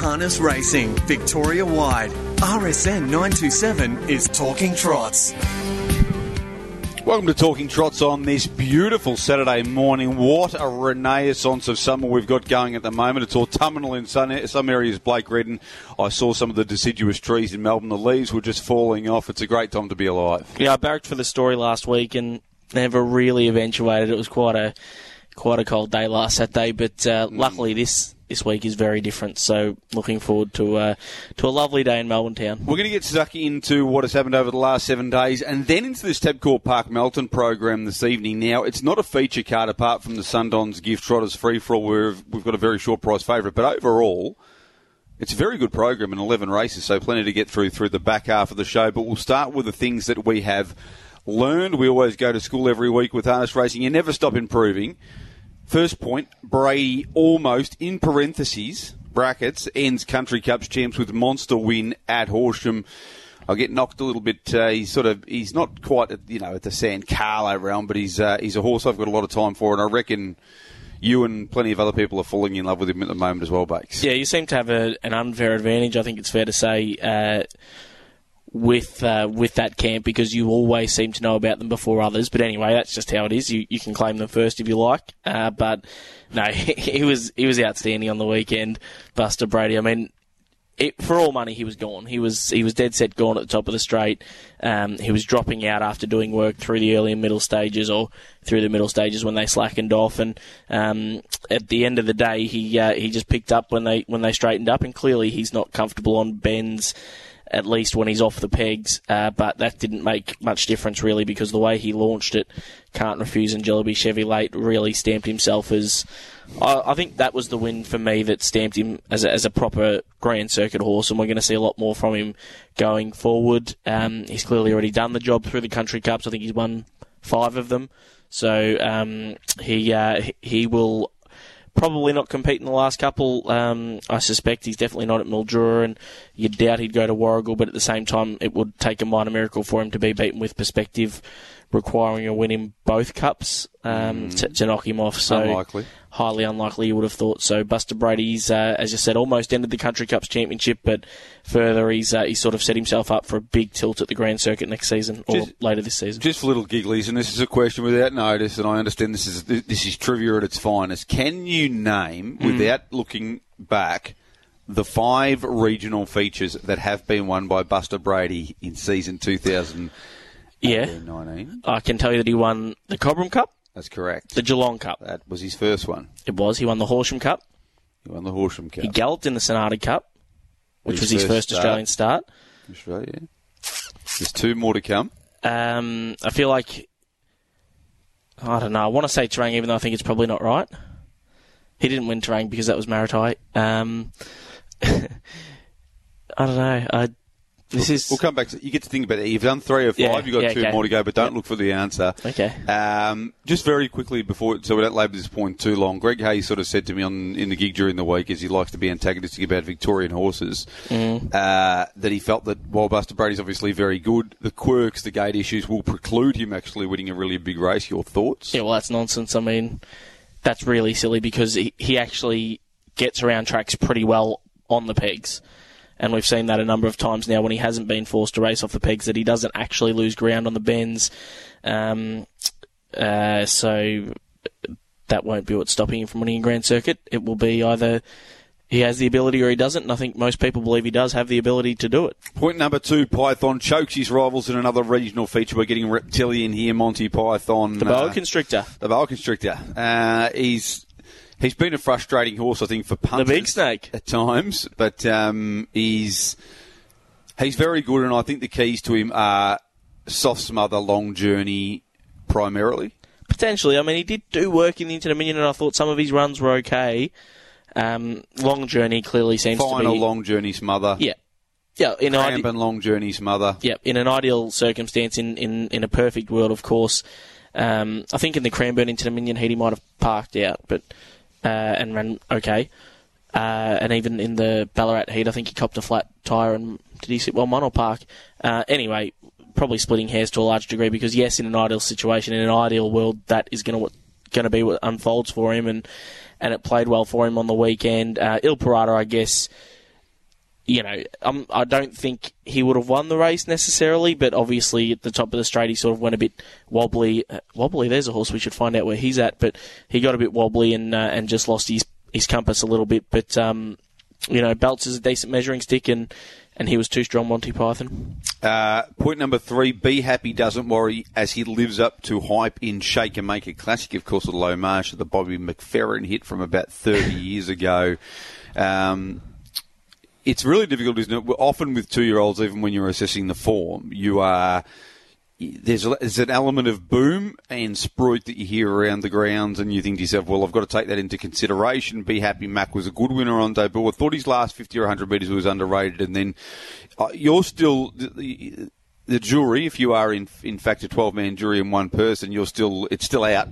Harness Racing, Victoria wide. RSN 927 is Talking Trots. Welcome to Talking Trots on this beautiful Saturday morning. What a renaissance of summer we've got going at the moment. It's autumnal in some, some areas, Blake Redden. I saw some of the deciduous trees in Melbourne. The leaves were just falling off. It's a great time to be alive. Yeah, I barracked for the story last week and never really eventuated. It was quite a quite a cold day last Saturday, but uh, mm. luckily this this week is very different. So looking forward to uh, to a lovely day in Melbourne town. We're going to get stuck into what has happened over the last seven days, and then into this Tabcorp Park Melton program this evening. Now it's not a feature card apart from the Sundowns Gift Trotters free for all. Where we've got a very short price favourite, but overall. It's a very good program in 11 races, so plenty to get through through the back half of the show. But we'll start with the things that we have learned. We always go to school every week with harness racing. You never stop improving. First point, Brady almost, in parentheses, brackets, ends Country Cups champs with monster win at Horsham. I get knocked a little bit. Uh, he's sort of he's not quite at, you know at the San Carlo realm, but he's uh, he's a horse I've got a lot of time for, and I reckon you and plenty of other people are falling in love with him at the moment as well, Bakes. Yeah, you seem to have a, an unfair advantage. I think it's fair to say. Uh, with uh, with that camp because you always seem to know about them before others. But anyway, that's just how it is. You you can claim them first if you like. Uh, but no, he was he was outstanding on the weekend, Buster Brady. I mean. It, for all money, he was gone. He was he was dead set gone at the top of the straight. Um, he was dropping out after doing work through the early and middle stages, or through the middle stages when they slackened off. And um, at the end of the day, he uh, he just picked up when they when they straightened up. And clearly, he's not comfortable on bends at least when he's off the pegs. Uh, but that didn't make much difference really because the way he launched it, can't refuse and Jellaby Chevy late really stamped himself as. I, I, think that was the win for me that stamped him as a, as a proper Grand Circuit horse, and we're going to see a lot more from him going forward. Um, he's clearly already done the job through the Country Cups. I think he's won five of them. So um, he uh, he will probably not compete in the last couple. Um, I suspect he's definitely not at Mildura, and you'd doubt he'd go to Warragul, but at the same time, it would take a minor miracle for him to be beaten with perspective requiring a win in both cups um, mm. to, to, knock him off. So unlikely. highly unlikely, you would have thought. So Buster Brady's, uh, as you said, almost ended the Country Cups championship, but further he's uh, he's sort of set himself up for a big tilt at the Grand Circuit next season or just, later this season. Just for little gigglies, and this is a question without notice, and I understand this is this is trivia at its finest. Can you name, mm. without looking back? the five regional features that have been won by Buster Brady in season 2000 yeah. 19. I can tell you that he won the Cobram Cup. That's correct. The Geelong Cup. That was his first one. It was. He won the Horsham Cup. He won the Horsham Cup. He galloped in the Sonata Cup, which his was his first, start. Australian start. Australia. There's two more to come. Um, I feel like I don't know. I want to say Terang, even though I think it's probably not right. He didn't win Terang because that was Maritai. Um, I don't know. I this is. We'll come back to. You get to think about it. You've done three or five. Yeah, You've got yeah, two okay. more to go, but don't yep. look for the answer. Okay. Um, just very quickly before, so we don't labour this point too long. Greg Hayes sort of said to me on in the gig during the week, as he likes to be antagonistic about Victorian horses, mm. uh, that he felt that while Buster Brady's obviously very good, the quirks, the gate issues will preclude him actually winning a really big race. Your thoughts? Yeah, well, that's nonsense. I mean, that's really silly because he, he actually gets around tracks pretty well on the pegs and we've seen that a number of times now when he hasn't been forced to race off the pegs that he doesn't actually lose ground on the bends. Um, uh, so that won't be what's stopping him from winning a Grand Circuit. It will be either he has the ability or he doesn't, and I think most people believe he does have the ability to do it. Point number two, Python chokes his rivals in another regional feature. We're getting Reptilian here, Monty Python. The boa uh, constrictor. The boa constrictor. Uh, he's He's been a frustrating horse, I think, for punters. The big snake at times, but um, he's he's very good, and I think the keys to him are soft smother, long journey, primarily. Potentially, I mean, he did do work in the Interdominion, and I thought some of his runs were okay. Um, long journey clearly seems Final to be long journey smother. Yeah, yeah, in an ide- long journey smother. Yeah, in an ideal circumstance, in, in, in a perfect world, of course. Um, I think in the Cranbourne Interdominion heat he might have parked out, but uh, and ran okay. Uh, and even in the Ballarat heat, I think he copped a flat tyre and did he sit well one or park? Uh, anyway, probably splitting hairs to a large degree because yes, in an ideal situation, in an ideal world, that is going to going to be what unfolds for him, and and it played well for him on the weekend. Uh, Il Parata, I guess, you know, um, I don't think he would have won the race necessarily, but obviously at the top of the straight he sort of went a bit wobbly. Uh, wobbly, there's a horse we should find out where he's at, but he got a bit wobbly and uh, and just lost his his compass a little bit. But um, you know, Belts is a decent measuring stick, and and he was too strong, Monty Python. Uh, point number three: Be happy, doesn't worry, as he lives up to hype in Shake and Make It Classic. Of course, the low marsh, the Bobby McFerrin hit from about thirty years ago. Um, it's really difficult, isn't it? Often with two-year-olds, even when you're assessing the form, you are there's, there's an element of boom and spruit that you hear around the grounds, and you think to yourself, well, I've got to take that into consideration. Be happy Mac was a good winner on debut. I thought his last 50 or 100 metres was underrated, and then uh, you're still. The, the jury, if you are in in fact a 12 man jury and one person, you're still it's still out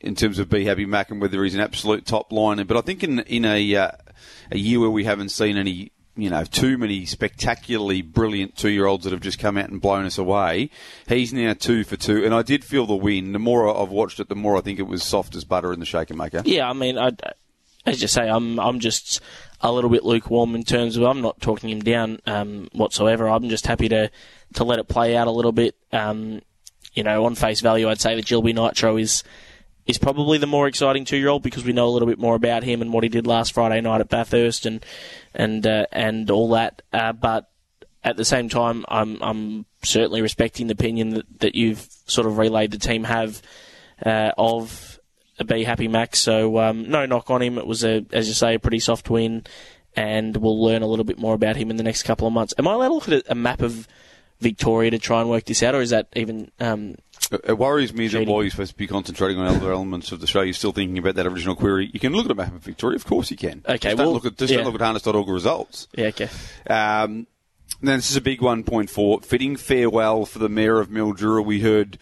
in terms of Be Happy Mac and whether he's an absolute top liner. But I think in in a uh, a year where we haven't seen any you know, too many spectacularly brilliant two year olds that have just come out and blown us away. He's now two for two, and I did feel the win. The more I've watched it, the more I think it was soft as butter in the shaker maker. Yeah, I mean, I, as you say, I'm I'm just a little bit lukewarm in terms of I'm not talking him down um, whatsoever. I'm just happy to to let it play out a little bit. Um, you know, on face value, I'd say that Jilliby Nitro is is probably the more exciting two year old because we know a little bit more about him and what he did last Friday night at Bathurst and and uh, and all that. Uh, but at the same time, I'm I'm certainly respecting the opinion that, that you've sort of relayed the team have uh, of Be Happy Max. So um, no knock on him. It was a as you say a pretty soft win, and we'll learn a little bit more about him in the next couple of months. Am I allowed to look at a map of Victoria to try and work this out, or is that even um, it worries me that while you're supposed to be concentrating on other elements of the show, you're still thinking about that original query. You can look at a map of Victoria, of course you can. Okay, just well, don't look at just yeah. don't look at harness.org results. Yeah, okay. Um, then this is a big one point four. Fitting farewell for the mayor of Mildura. We heard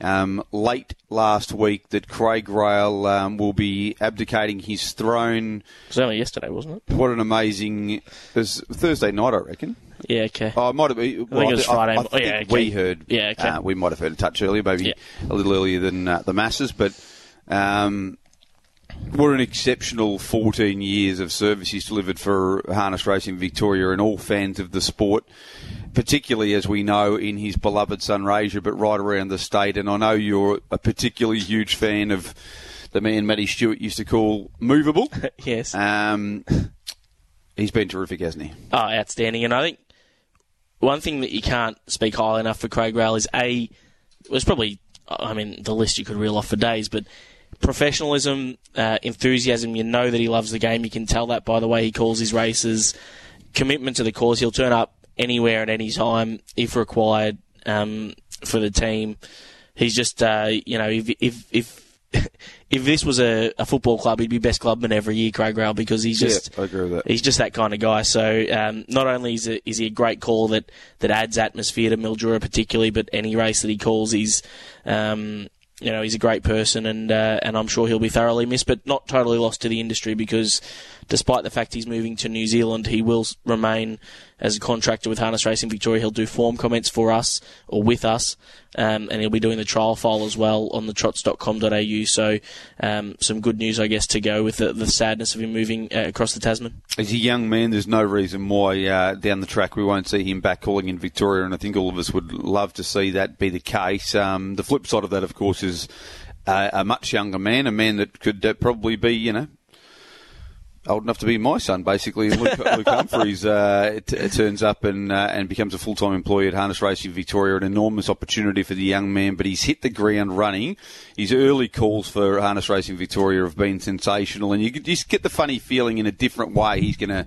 um, late last week that Craig Rail um, will be abdicating his throne. It was only yesterday, wasn't it? What an amazing! It was Thursday night, I reckon. Yeah, okay. Oh, it might have been. I think it was Friday. I, I Oh, yeah, okay. we heard. Yeah, okay. uh, we might have heard a touch earlier, maybe Yeah. a little earlier than uh, the masses, but um, what an exceptional 14 years of service he's delivered for harness racing Victoria and all fans of the sport. Particularly as we know in his beloved Sunraysia, but right around the state. And I know you're a particularly huge fan of the man Matty Stewart used to call movable. yes. Um, he's been terrific, hasn't he? Oh, outstanding. And I think one thing that you can't speak highly enough for Craig Rail is A, was probably, I mean, the list you could reel off for days, but professionalism, uh, enthusiasm, you know that he loves the game. You can tell that by the way he calls his races. Commitment to the cause. He'll turn up anywhere at any time if required um, for the team. He's just, uh, you know, if if if if this was a, a football club, he'd be best clubman every year, Craig Rail, because he's just Yeah, I agree with that. he's just that kind of guy. So um, not only is, it, is he a great call that, that adds atmosphere to Mildura particularly, but any race that he calls, he's um, you know he's a great person, and uh, and I'm sure he'll be thoroughly missed, but not totally lost to the industry because despite the fact he's moving to New Zealand, he will remain as a contractor with Harness Racing Victoria. He'll do form comments for us or with us, um, and he'll be doing the trial file as well on the trots.com.au. So um, some good news, I guess, to go with the, the sadness of him moving uh, across the Tasman. He's a young man. There's no reason why uh, down the track we won't see him back calling in Victoria, and I think all of us would love to see that be the case. Um, the flip side of that, of course, is uh, a much younger man, a man that could uh, probably be, you know, old enough to be my son, basically. Luke, Luke Humphreys uh, it turns up and uh, and becomes a full time employee at Harness Racing Victoria. An enormous opportunity for the young man, but he's hit the ground running. His early calls for Harness Racing Victoria have been sensational, and you just get the funny feeling in a different way he's going to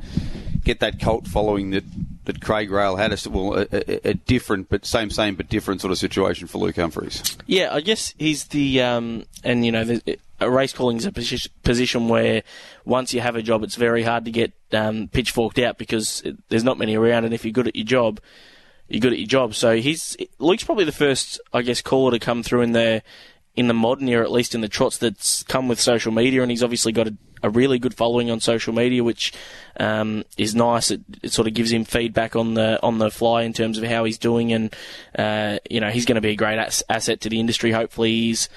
get that cult following that. That Craig Rail had a, well, a, a, different, but same, same, but different sort of situation for Luke Humphreys. Yeah, I guess he's the um, and you know the, a race calling is a posi- position where once you have a job, it's very hard to get um, pitchforked out because it, there's not many around, and if you're good at your job, you're good at your job. So he's Luke's probably the first, I guess, caller to come through in the in the modern era, at least in the trots, that's come with social media, and he's obviously got a, a really good following on social media, which um, is nice. It, it sort of gives him feedback on the on the fly in terms of how he's doing, and uh, you know he's going to be a great as- asset to the industry. Hopefully, he's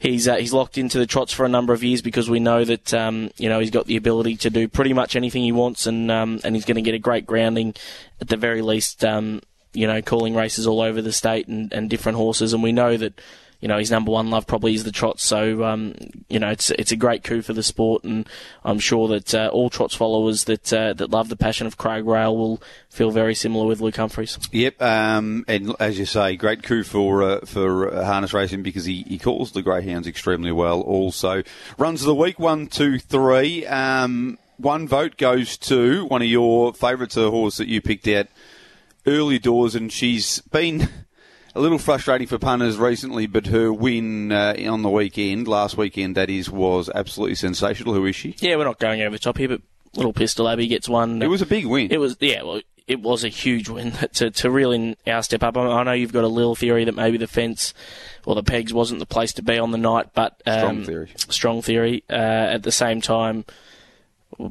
he's uh, he's locked into the trots for a number of years because we know that um, you know he's got the ability to do pretty much anything he wants, and um, and he's going to get a great grounding at the very least. Um, you know, calling races all over the state and, and different horses, and we know that you know his number one love probably is the trots. So um, you know it's it's a great coup for the sport, and I'm sure that uh, all trots followers that uh, that love the passion of Craig Rail will feel very similar with Luke Humphreys. Yep, um, and as you say, great coup for uh, for harness racing because he, he calls the greyhounds extremely well. Also, runs of the week one, two, three. Um, one vote goes to one of your favourites, a horse that you picked out early doors, and she's been a little frustrating for punters recently, but her win uh, on the weekend, last weekend that is, was absolutely sensational. Who is she? Yeah, we're not going over the top here, but Little Pistol Abbey gets one. It was a big win. It was, yeah, well, it was a huge win to, to really our step up. I know you've got a little theory that maybe the fence or the pegs wasn't the place to be on the night, but um, strong theory. Strong theory. Uh, at the same time,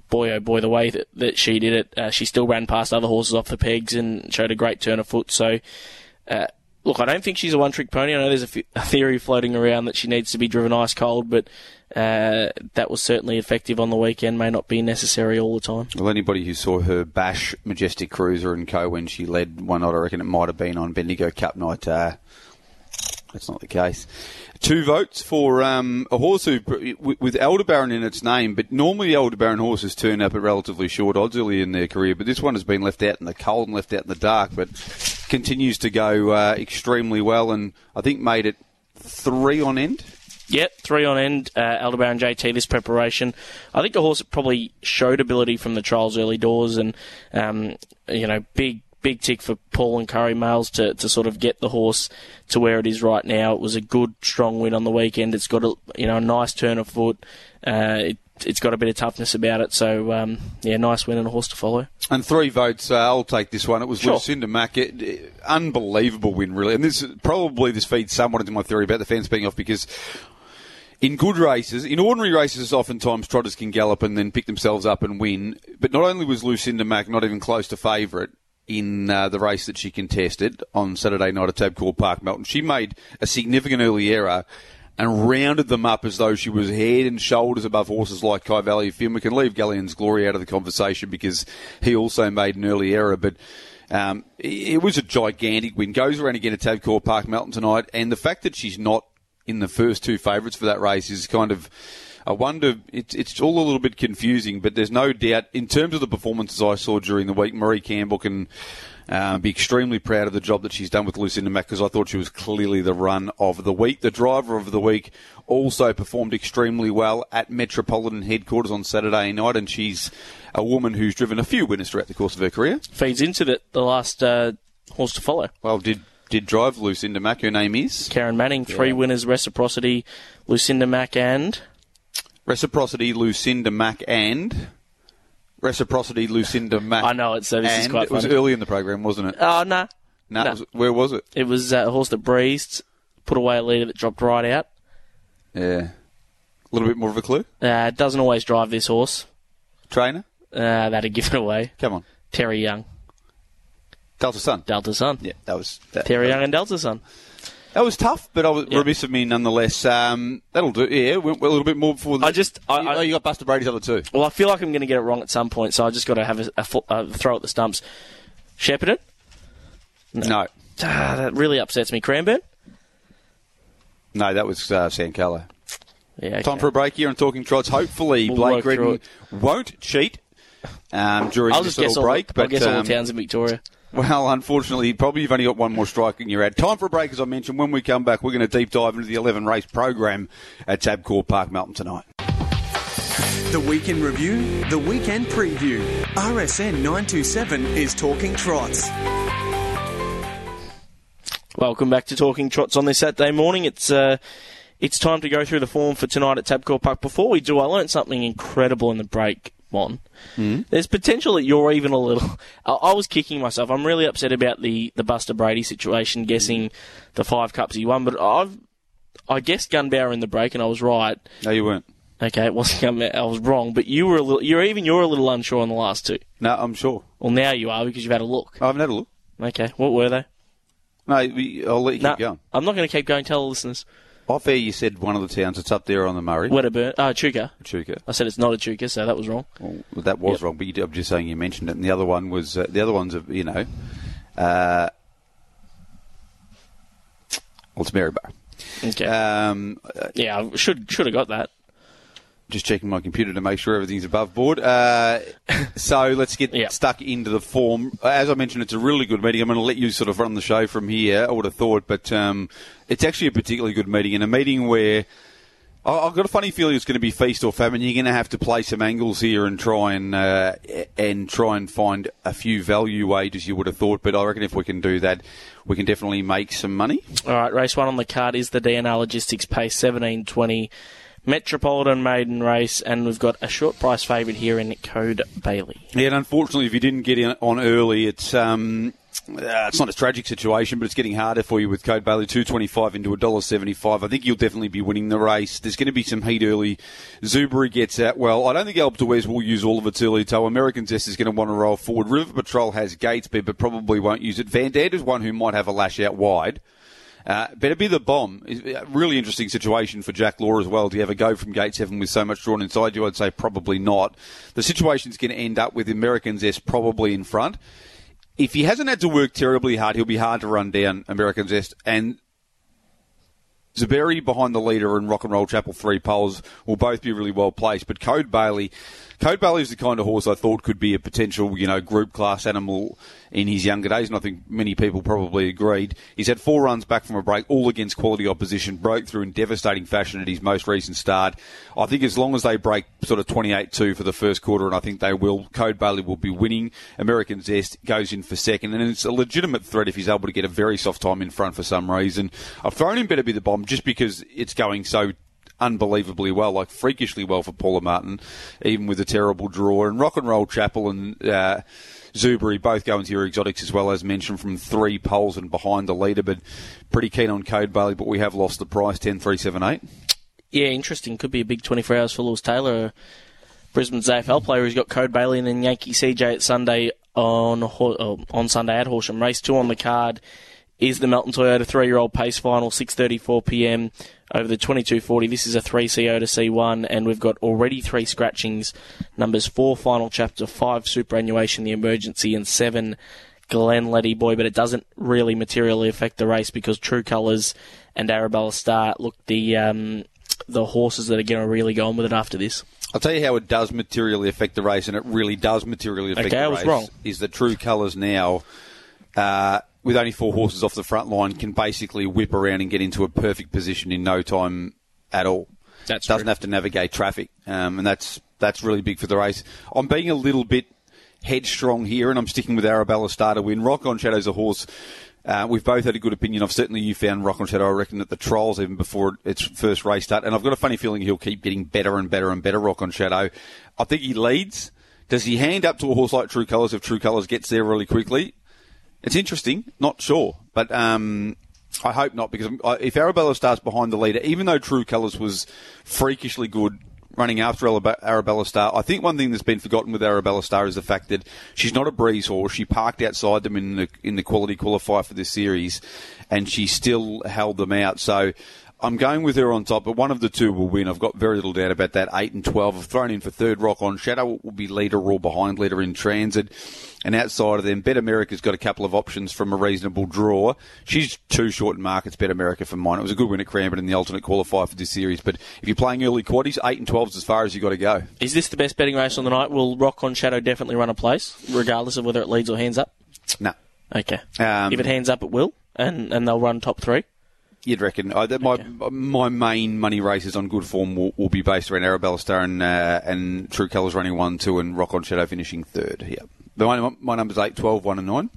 boy oh boy, the way that, that she did it, uh, she still ran past other horses off the pegs and showed a great turn of foot. So. Uh, look, I don't think she's a one trick pony. I know there's a, f- a theory floating around that she needs to be driven ice cold, but uh, that was certainly effective on the weekend, may not be necessary all the time. Well, anybody who saw her bash Majestic Cruiser and co when she led one night, I reckon it might have been on Bendigo Cup night. Uh, that's not the case. Two votes for um, a horse who, with Aldebaran in its name, but normally Aldebaran horses turn up at relatively short odds early in their career, but this one has been left out in the cold and left out in the dark, but continues to go uh, extremely well, and I think made it three on end. Yep, three on end. Uh, Aldebaran JT this preparation. I think the horse probably showed ability from the trials early doors, and um, you know, big big tick for Paul and Curry Males to, to sort of get the horse to where it is right now. It was a good, strong win on the weekend. It's got a you know a nice turn of foot. Uh, it, it's got a bit of toughness about it. So um, yeah, nice win and a horse to follow. And three votes. Uh, I'll take this one. It was Sure. Lucinda Mack. It, it- unbelievable win, really. And this probably this feeds somewhat into my theory about the fence being off because. In good races, in ordinary races, oftentimes trotters can gallop and then pick themselves up and win. But not only was Lucinda Mack not even close to favourite in uh, the race that she contested on Saturday night at Tabcorp Park, Melton, she made a significant early error and rounded them up as though she was head and shoulders above horses like Kai Valley Film. We can leave Galleon's Glory out of the conversation because he also made an early error, but um, it was a gigantic win. Goes around again at Tabcorp Park, Melton tonight, and the fact that she's not in the first two favourites for that race is kind of. I wonder, it's, it's all a little bit confusing, but there's no doubt, in terms of the performances I saw during the week, Marie Campbell can uh, be extremely proud of the job that she's done with Lucinda Mack because I thought she was clearly the run of the week. The driver of the week also performed extremely well at Metropolitan headquarters on Saturday night, and she's a woman who's driven a few winners throughout the course of her career. Feeds into the, the last uh, horse to follow. Well, did did drive Lucinda Mack. Her name is Kerryn Manning, three winners, Reciprocity, Lucinda Mack, and Reciprocity Lucinda Mack and Reciprocity Lucinda Mack. I know it, so this is and quite it was funny. early in the program, wasn't it? oh no, No, no. it was- where was it? it was uh, a horse that breezed, put away a leader that dropped right out. Yeah, a little bit more of a clue. Uh, it doesn't always drive this horse. Trainer, Uh, that'd give it away. come on, Terry Young, Delta Sun. Delta Sun. Yeah, that was that, Terry that, Young and Delta Sun. That was tough, but I was Yeah. remiss of me nonetheless. Um, that'll do. Yeah, went a little bit more before. The, I just- I- you, I- oh, you got Buster Brady's other two. Well, I feel like I'm going to get it wrong at some point, so I just got to have a, a, a throw at the stumps. Shepparton? No, Ah, that really upsets me. Cranbourne? no, that was uh, Sam. Yeah. Okay. Time for a break here on Talking Trots. Hopefully, We'll Blake Redden won't cheat um, during I'll this just guess little all, break. I'll But guess all um, the towns in Victoria. Well, unfortunately, probably you've only got one more strike in your ad. Time for a break, as I mentioned. When we come back, we're going to deep dive into the 11 race program at Tabcorp Park, Melton tonight. The weekend review, the weekend preview. RSN 927 is talking trots. Welcome back to Talking Trots on this Saturday morning. It's uh, it's time to go through the form for tonight at Tabcorp Park. Before we do, I learned something incredible in the break, Mon. Hmm? There's potential that you're even a little. I, I was kicking myself. I'm really upset about the, the Buster Brady situation, hmm. guessing the five cups he won. But I've I guessed Gunbower in the break, and I was right. No, you weren't. Okay, it wasn't I was wrong, but you were a little. You're even you're a little unsure on the last two. No, I'm sure. Well, now you are because you've had a look. I haven't had a look. Okay, what were they? No, I'll let you No, keep going. I'm not going to keep going. Tell the listeners. Off air, you said one of the towns. It's up there on the Murray. Wedderburn, uh, Chuka. Chuka. I said it's not a Chuka, so that was wrong. Well, that was Yep. wrong, but you, I'm just saying you mentioned it. And the other one was uh, the other ones of you know, uh, well, it's Maryborough. Okay. Um, uh, yeah, I should should have got that. Just checking my computer to make sure everything's above board. Uh, so let's get stuck into the form. As I mentioned, it's a really good meeting. I'm going to let you sort of run the show from here. I would have thought, but um, it's actually a particularly good meeting, and a meeting where. I've got a funny feeling it's going to be feast or famine. You're going to have to play some angles here and try and uh, and try and find a few value wagers you would have thought. But I reckon if we can do that, we can definitely make some money. All right, race one on the card is the DNR Logistics Pace 1720 Metropolitan Maiden Race, and we've got a short price favourite here in Code Bailey. Yeah, and unfortunately, if you didn't get in on early, it's um, uh, it's not a tragic situation, but it's getting harder for you with Code Bailey two twenty five into a dollar seventy five. I think you'll definitely be winning the race. There's going to be some heat early. Zuberi gets out well. I don't think Alp Wes will use all of its early toe. American Zest is going to want to roll forward. River Patrol has Gatesby, but probably won't use it. Van Dant is one who might have a lash out wide. Uh, better be the bomb. Really interesting situation for Jack Law as well. Do you ever go from gate seven with so much drawn inside you? I'd say probably not. The situation's going to end up with American Zest probably in front. If he hasn't had to work terribly hard, he'll be hard to run down American Zest. And Zuberi behind the leader and Rock and Roll Chapel three poles will both be really well placed. But Code Bailey, Code Bailey is the kind of horse I thought could be a potential, you know, group class animal in his younger days, and I think many people probably agreed. He's had four runs back from a break, all against quality opposition, broke through in devastating fashion at his most recent start. I think as long as they break sort of 28-2 for the first quarter, and I think they will, Code Bailey will be winning. American Zest goes in for second, and it's a legitimate threat if he's able to get a very soft time in front for some reason. I've thrown him better be the bomb just because it's going so unbelievably well, like freakishly well for Paula Martin, even with a terrible draw. And Rock and Roll Chapel and uh, Zuberi both go into your exotics as well, as mentioned, from three poles and behind the leader, but pretty keen on Code Bailey, but we have lost the price, 10378. Yeah, interesting. Could be a big 24 hours for Lewis Taylor, Brisbane's AFL player who's got Code Bailey and then Yankee CJ at Sunday on oh, on Sunday at Horsham. Race two on the card is the Melton Toyota three-year-old pace final, 6:34 p.m. over the 2240. This is a three CO to C1, and we've got already three scratchings. Numbers four, final chapter five, superannuation, the emergency, and seven. Glen Letty boy, but it doesn't really materially affect the race because True Colours and Arabella Star look the um, the horses that are going to really go on with it after this. I'll tell you how it does materially affect the race, and it really does materially affect Okay, the I race. was wrong. Is that True Colours now, uh, with only four horses off the front line, can basically whip around and get into a perfect position in no time at all. That's doesn't true. have to navigate traffic, um, and that's that's really big for the race. I'm being a little bit headstrong here, and I'm sticking with Arabella Star to win. Rock on Shadow's a horse. Uh, we've both had a good opinion of. Certainly, you found Rock on Shadow. I reckon at the trials even before its first race start, and I've got a funny feeling he'll keep getting better and better and better. Rock on Shadow. I think he leads. Does he hand up to a horse like True Colours if True Colours gets there really quickly? It's interesting. Not sure, but um, I hope not because if Arabella starts behind the leader, even though True Colours was freakishly good running after Arabella Star, I think one thing that's been forgotten with Arabella Star is the fact that she's not a breeze horse. She parked outside them in the in the quality qualifier for this series, and she still held them out. So. I'm going with her on top, but one of the two will win. I've got very little doubt about that. Eight and twelve. I've thrown in for third. Rock on Shadow will be leader or behind leader in transit, and outside of them, Bet America's got a couple of options from a reasonable draw. She's too short in markets. Bet America for mine. It was a good win at Cranbourne in the alternate qualifier for this series. But if you're playing early quaddies, eight and twelve is as far as you got to go. Is this the best betting race on the night? Will Rock on Shadow definitely run a place, regardless of whether it leads or hands up? No, Okay. Um, if it hands up, it will, and and they'll run top three. You'd reckon uh, that my my main money races on good form will, will be based around Arabella Star and uh, and True Colours running one, two, and Rock on Shadow finishing third. Yeah, my, my numbers eight, 12, 1 and nine.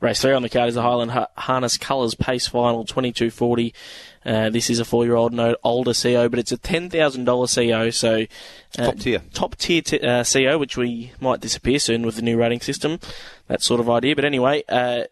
Race three on the card is the Highland Harness Colours Pace Final, twenty two forty. Uh, this is a four year old no older CO, but it's a ten thousand dollar CO, so uh, Top tier. top tier t- uh, CO, which we might disappear soon with the new rating system. That sort of idea. But anyway, uh,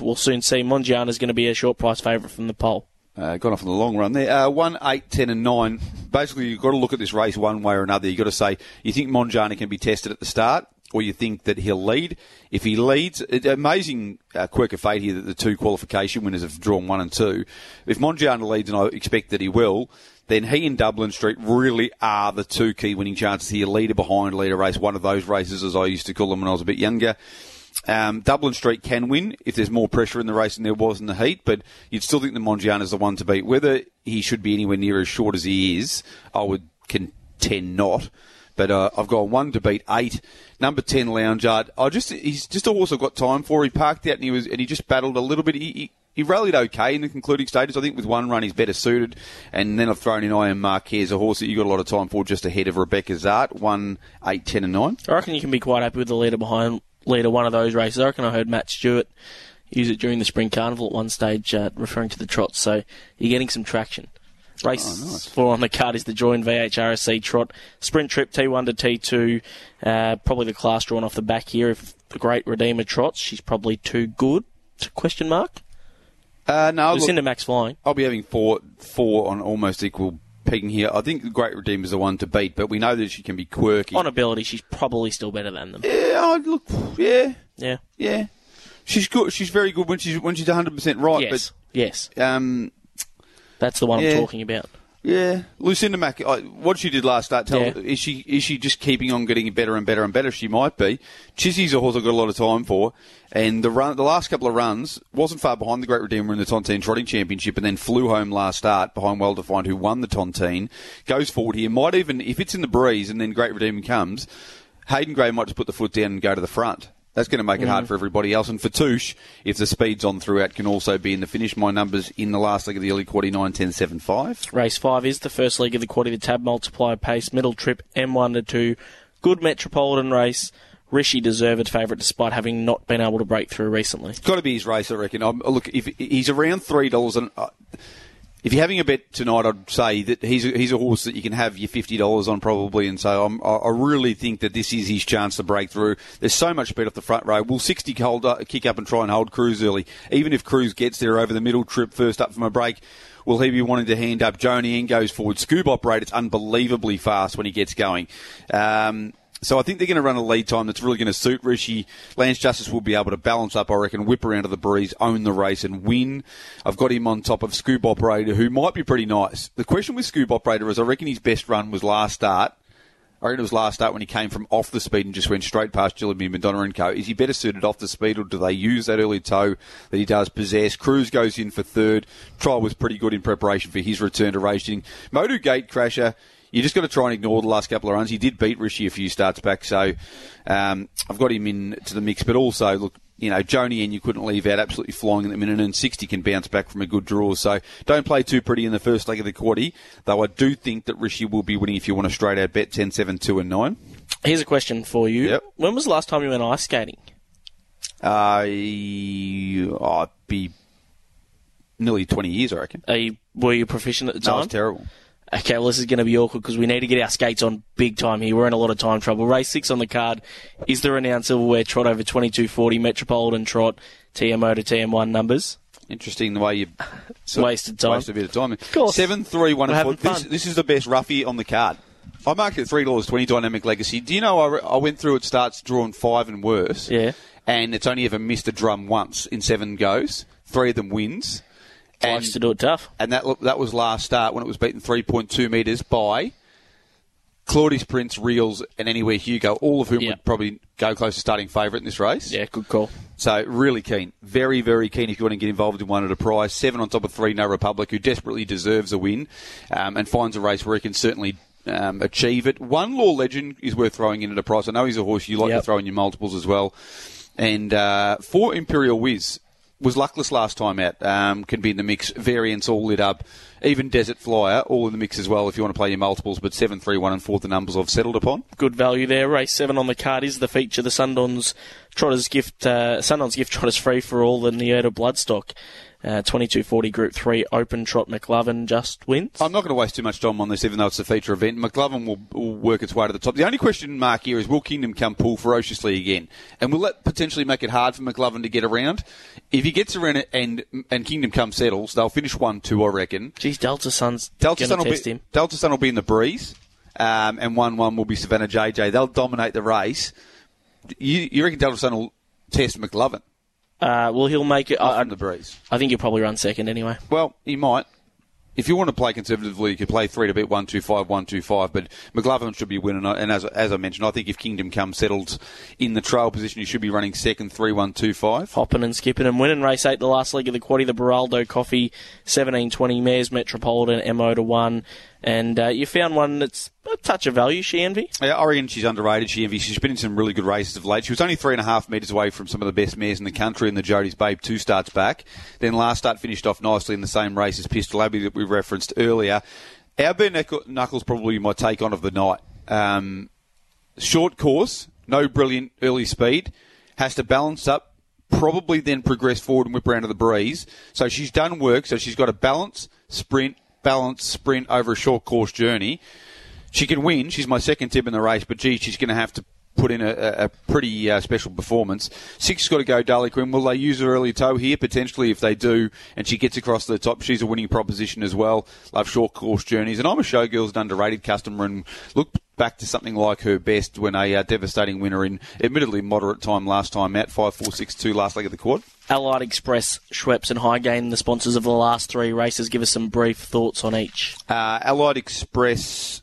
we'll soon see. Mongiana is going to be a short price favourite from the poll. Uh, gone off in the long run there. Uh, one, eight, ten, and nine. Basically, you've got to look at this race one way or another. You've got to say you think Monjana can be tested at the start. or you think that he'll lead. If he leads, it's amazing uh, quirk of fate here that the two qualification winners have drawn one and two. If Mongiano leads, and I expect that he will, then he and Dublin Street really are the two key winning chances here. Leader behind, leader race, one of those races as I used to call them when I was a bit younger. Um, Dublin Street can win if there's more pressure in the race than there was in the heat, but you'd still think the Mongiano is the one to beat. Whether he should be anywhere near as short as he is, I would contend not. But uh, I've got one to beat eight. Number ten, Lounge Art. I just he's just a horse I've got time for. He parked out and he was and he just battled a little bit. He, he, he rallied okay in the concluding stages. I think with one run he's better suited. And then I've thrown in I am Marquez, a horse that you got a lot of time for, just ahead of Rebecca Zart. One, eight, ten, and nine. I reckon you can be quite happy with the leader behind leader one of those races. I reckon I heard Matt Stewart use it during the spring carnival at one stage, uh, referring to the trots. So you're getting some traction. Race Oh, nice. four on the card is the join VHRSC trot sprint trip T1 to T2. Uh, probably the class drawn off the back here. If the great Redeemer trots, she's probably too good. To question mark. Uh, no, look, Lucinda Mack's flying. I'll be having four four on almost equal pegging here. I think the Great Redeemer's the one to beat, but we know that she can be quirky. On ability, she's probably still better than them. yeah, oh, look, yeah, Yeah. yeah. She's good. She's very good when she's when she's 100 percent right. Yes. yes. Um, That's the one Yeah. I'm talking about. Yeah, Lucinda Mack. I, what she did last start, tell Yeah. is she is she just keeping on getting better and better and better? She might be. Chizzy's a horse I've got a lot of time for, and the run, the last couple of runs wasn't far behind the Great Redeemer in the Tontine Trotting Championship, and then flew home last start behind Well Defined, who won the Tontine. Goes forward here, might even if it's in the breeze, and then Great Redeemer comes, Hayden Gray might just put the foot down and go to the front. That's going to make it Mm. hard for everybody else. And for Touche, if the speed's on throughout, can also be in the finish. My numbers in the last leg of the early quarter 9, 10, 7, 5. Race 5 is the first leg of the quarter, the tab multiplier pace, middle trip, M1 to 2. Good Metropolitan race. Rishi deserved favourite despite having not been able to break through recently. It's Got to be his race, I reckon. Um, look, if he's around three dollars, and uh, if you're having a bet tonight, I'd say that he's a, he's a horse that you can have your fifty dollars on probably. And so I'm, I really think that this is his chance to break through. There's so much speed off the front row. Will sixty hold up, kick up and try and hold Cruz early, even if Cruz gets there over the middle trip first up from a break. Will he be wanting to hand up? Joni N goes forward. Scoop Operator, it's unbelievably fast when he gets going. Um, so I think they're going to run a lead time that's really going to suit Rishi. Lance Justice will be able to balance up, I reckon, whip around to the breeze, own the race and win. I've got him on top of Scoop Operator, who might be pretty nice. The question with Scoop Operator is I reckon his best run was last start. I reckon it was last start when he came from off the speed and just went straight past Gillespie, Madonna and Co. Is he better suited off the speed or do they use that early toe that he does possess? Cruz goes in for third. Trial was pretty good in preparation for his return to racing. Modu Gate Crasher, you just got to try and ignore the last couple of runs. He did beat Rishi a few starts back, so um, I've got him in to the mix. But also, look, you know, Joni and you couldn't leave out absolutely flying at the minute, and 60 can bounce back from a good draw. So don't play too pretty in the first leg of the quarter, though I do think that Rishi will be winning if you want a straight out bet 10, 7, 2, and 9. Here's a question for you. Yep. When was the last time you went ice skating? Uh, oh, it'd be nearly 20 years, I reckon. Are you, were you proficient at the That was terrible. Okay, well, this is going to be awkward because we need to get our skates on big time here. We're in a lot of time trouble. Race six on the card is the renowned silverware trot over 2240 Metropolitan Trot TMO to TM1 numbers. Interesting the way you Wasted time. Wasted a bit of time. course. Seven, three, one, four. This, this is the best roughie on the card. I marked it three dollars twenty. Dynamic Legacy. Do you know I, I went through it starts drawing five and worse. Yeah. And it's only ever missed a drum once in seven goes. Three of them wins. And, Likes to do it tough. and that that was last start when it was beaten three point two metres by Claudius Prince, Reels, and Anywhere Hugo, all of whom would probably go close to starting favourite in this race. Yeah, good call. So really keen, very very keen if you want to get involved in one at a prize. Seven on top of three, No Republic, who desperately deserves a win, um, and finds a race where he can certainly um, achieve it. One Law Legend is worth throwing in at a price. I know he's a horse you like Yep. to throw in your multiples as well, and uh, four Imperial Whiz was luckless last time out. Um, can be in the mix. Variants all lit up. Even Desert Flyer all in the mix as well if you want to play your multiples. But seven, three, one, and four the numbers I've settled upon. Good value there. Race seven on the card is the feature. The Sundowns Trotters gift, uh, Sundowns gift Trotters free for all the Neota Bloodstock. Uh, 2240 Group 3 Open Trot McLovin just wins. I'm not going to waste too much time on this, even though it's a feature event. McLovin will, will work its way to the top. The only question mark here is will Kingdom come pull ferociously again? And will that potentially make it hard for McLovin to get around? If he gets around it and and Kingdom come settles, they'll finish 1 2, I reckon. Geez, Delta Sun's Delta Sun, will test be, him. Delta Sun will be in the breeze, um, and 1 1 will be Savannah JJ. They'll dominate the race. You, you reckon Dalton will test McLovin Uh, well, he'll make it. I, the breeze? I think he'll probably run second anyway. Well, he might. If you want to play conservatively, you could play three to beat one two five one two five. But McLovin should be winning. And as as I mentioned, I think if Kingdom Come settled in the trail position, he should be running second three one two five. Hopping and skipping and winning race eight, the last leg of the quaddy, the Baraldo Coffee, seventeen twenty Mares Metropolitan MO to one, and uh, you found one that's a touch of value. She envy. Yeah, I reckon she's underrated. She envy. She's been in some really good races of late. She was only three and a half metres away from some of the best mares in the country in the Jody's Babe two starts back. Then last start finished off nicely in the same race as Pistol Abbey that we referenced earlier. Our bare knuckles probably my take on of the night. Um, short course, no brilliant early speed, has to balance up, probably then progress forward and whip around to the breeze. So she's done work. So she's got a balance, sprint, balance, sprint over a short course journey. She can win. She's my second tip in the race, but gee, she's going to have to put in a, a pretty uh, special performance. Six got to go, Darley Quinn. Will they use her early toe here? Potentially, if they do, and she gets across the top, she's a winning proposition as well. Love short course journeys. And I'm a Showgirls and underrated customer and look back to something like her best when a uh, devastating winner in admittedly moderate time last time out, 5 4 6 2 last leg of the quad. Allied Express, Schweppes, and Highgain, the sponsors of the last three races. Give us some brief thoughts on each. Uh, Allied Express.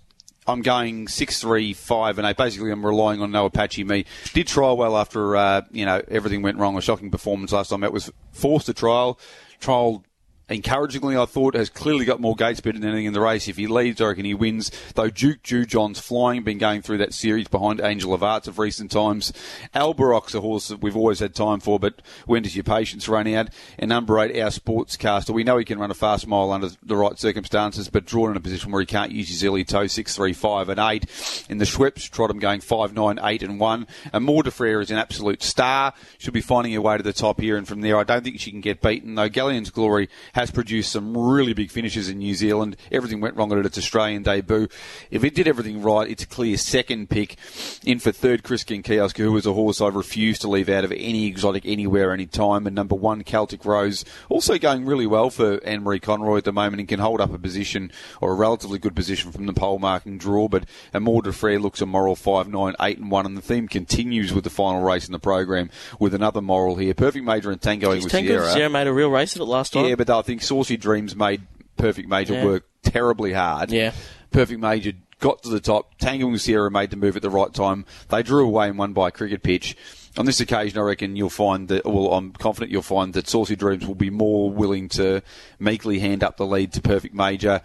I'm going six, three, five, and eight. Basically, I'm relying on no Apache me. Did trial well after uh, you know everything went wrong. A shocking performance last time. It was forced to trial. Trial encouragingly, I thought, has clearly got more gate speed than anything in the race. If he leads, I reckon he wins. Though Duke Jujon's flying, been going through that series behind Angel of Arts of recent times. Albarock's a horse that we've always had time for, but when does your patience run out? And number eight, our sportscaster. We know he can run a fast mile under the right circumstances, but drawn in a position where he can't use his early toe, six, three, five, and eight. In the Schweppes, trot him going five, nine, eight, and one. And More Frere is an absolute star. Should be finding her way to the top here, and from there, I don't think she can get beaten. Though Galleon's Glory has produced some really big finishes in New Zealand. Everything went wrong at its Australian debut. If it did everything right, it's a clear second pick. In for third, Chris King Kiosk, who was a horse I've refused to leave out of any exotic anywhere, any time. And number one, Celtic Rose, also going really well for Anne Marie Conroy at the moment and can hold up a position or a relatively good position from the pole marking draw. But Amour de Frere looks a moral 5 9 8 and 1. And the theme continues with the final race in the program with another moral here. Perfect Major and Tangoing with Tango Sierra. Sierra made a real race of it last time. Yeah, but I think Saucy Dreams made Perfect Major Yeah. work terribly hard. Yeah. Perfect Major got to the top. Tango and Sierra made the move at the right time. They drew away and won by a cricket pitch. On this occasion, I reckon you'll find that, well, I'm confident you'll find that Saucy Dreams will be more willing to meekly hand up the lead to Perfect Major.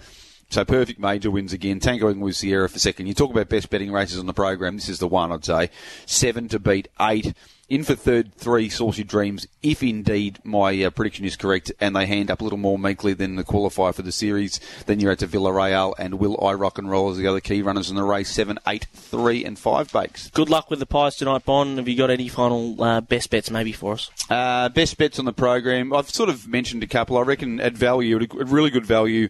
So Perfect Major wins again. Tangoing with Sierra for second. You talk about best betting races on the program. This is the one, I'd say. Seven to beat eight. In for third, three, Saucy Dreams, if indeed my uh, prediction is correct, and they hand up a little more meekly than the qualifier for the series. Then you're at to Villarreal and Will I Rock and Roll as the other key runners in the race. Seven, eight, three, and five bakes. Good luck with the pies tonight, Bon. Have you got any final uh, best bets maybe for us? Uh, best bets on the program. I've sort of mentioned a couple. I reckon at value, at a really good value,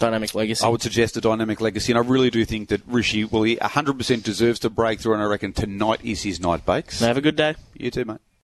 Dynamic Legacy. I would suggest a dynamic legacy, and I really do think that Rishi, well, he 100% deserves to break through, and I reckon tonight is his night bakes. Have a good day. You too, mate.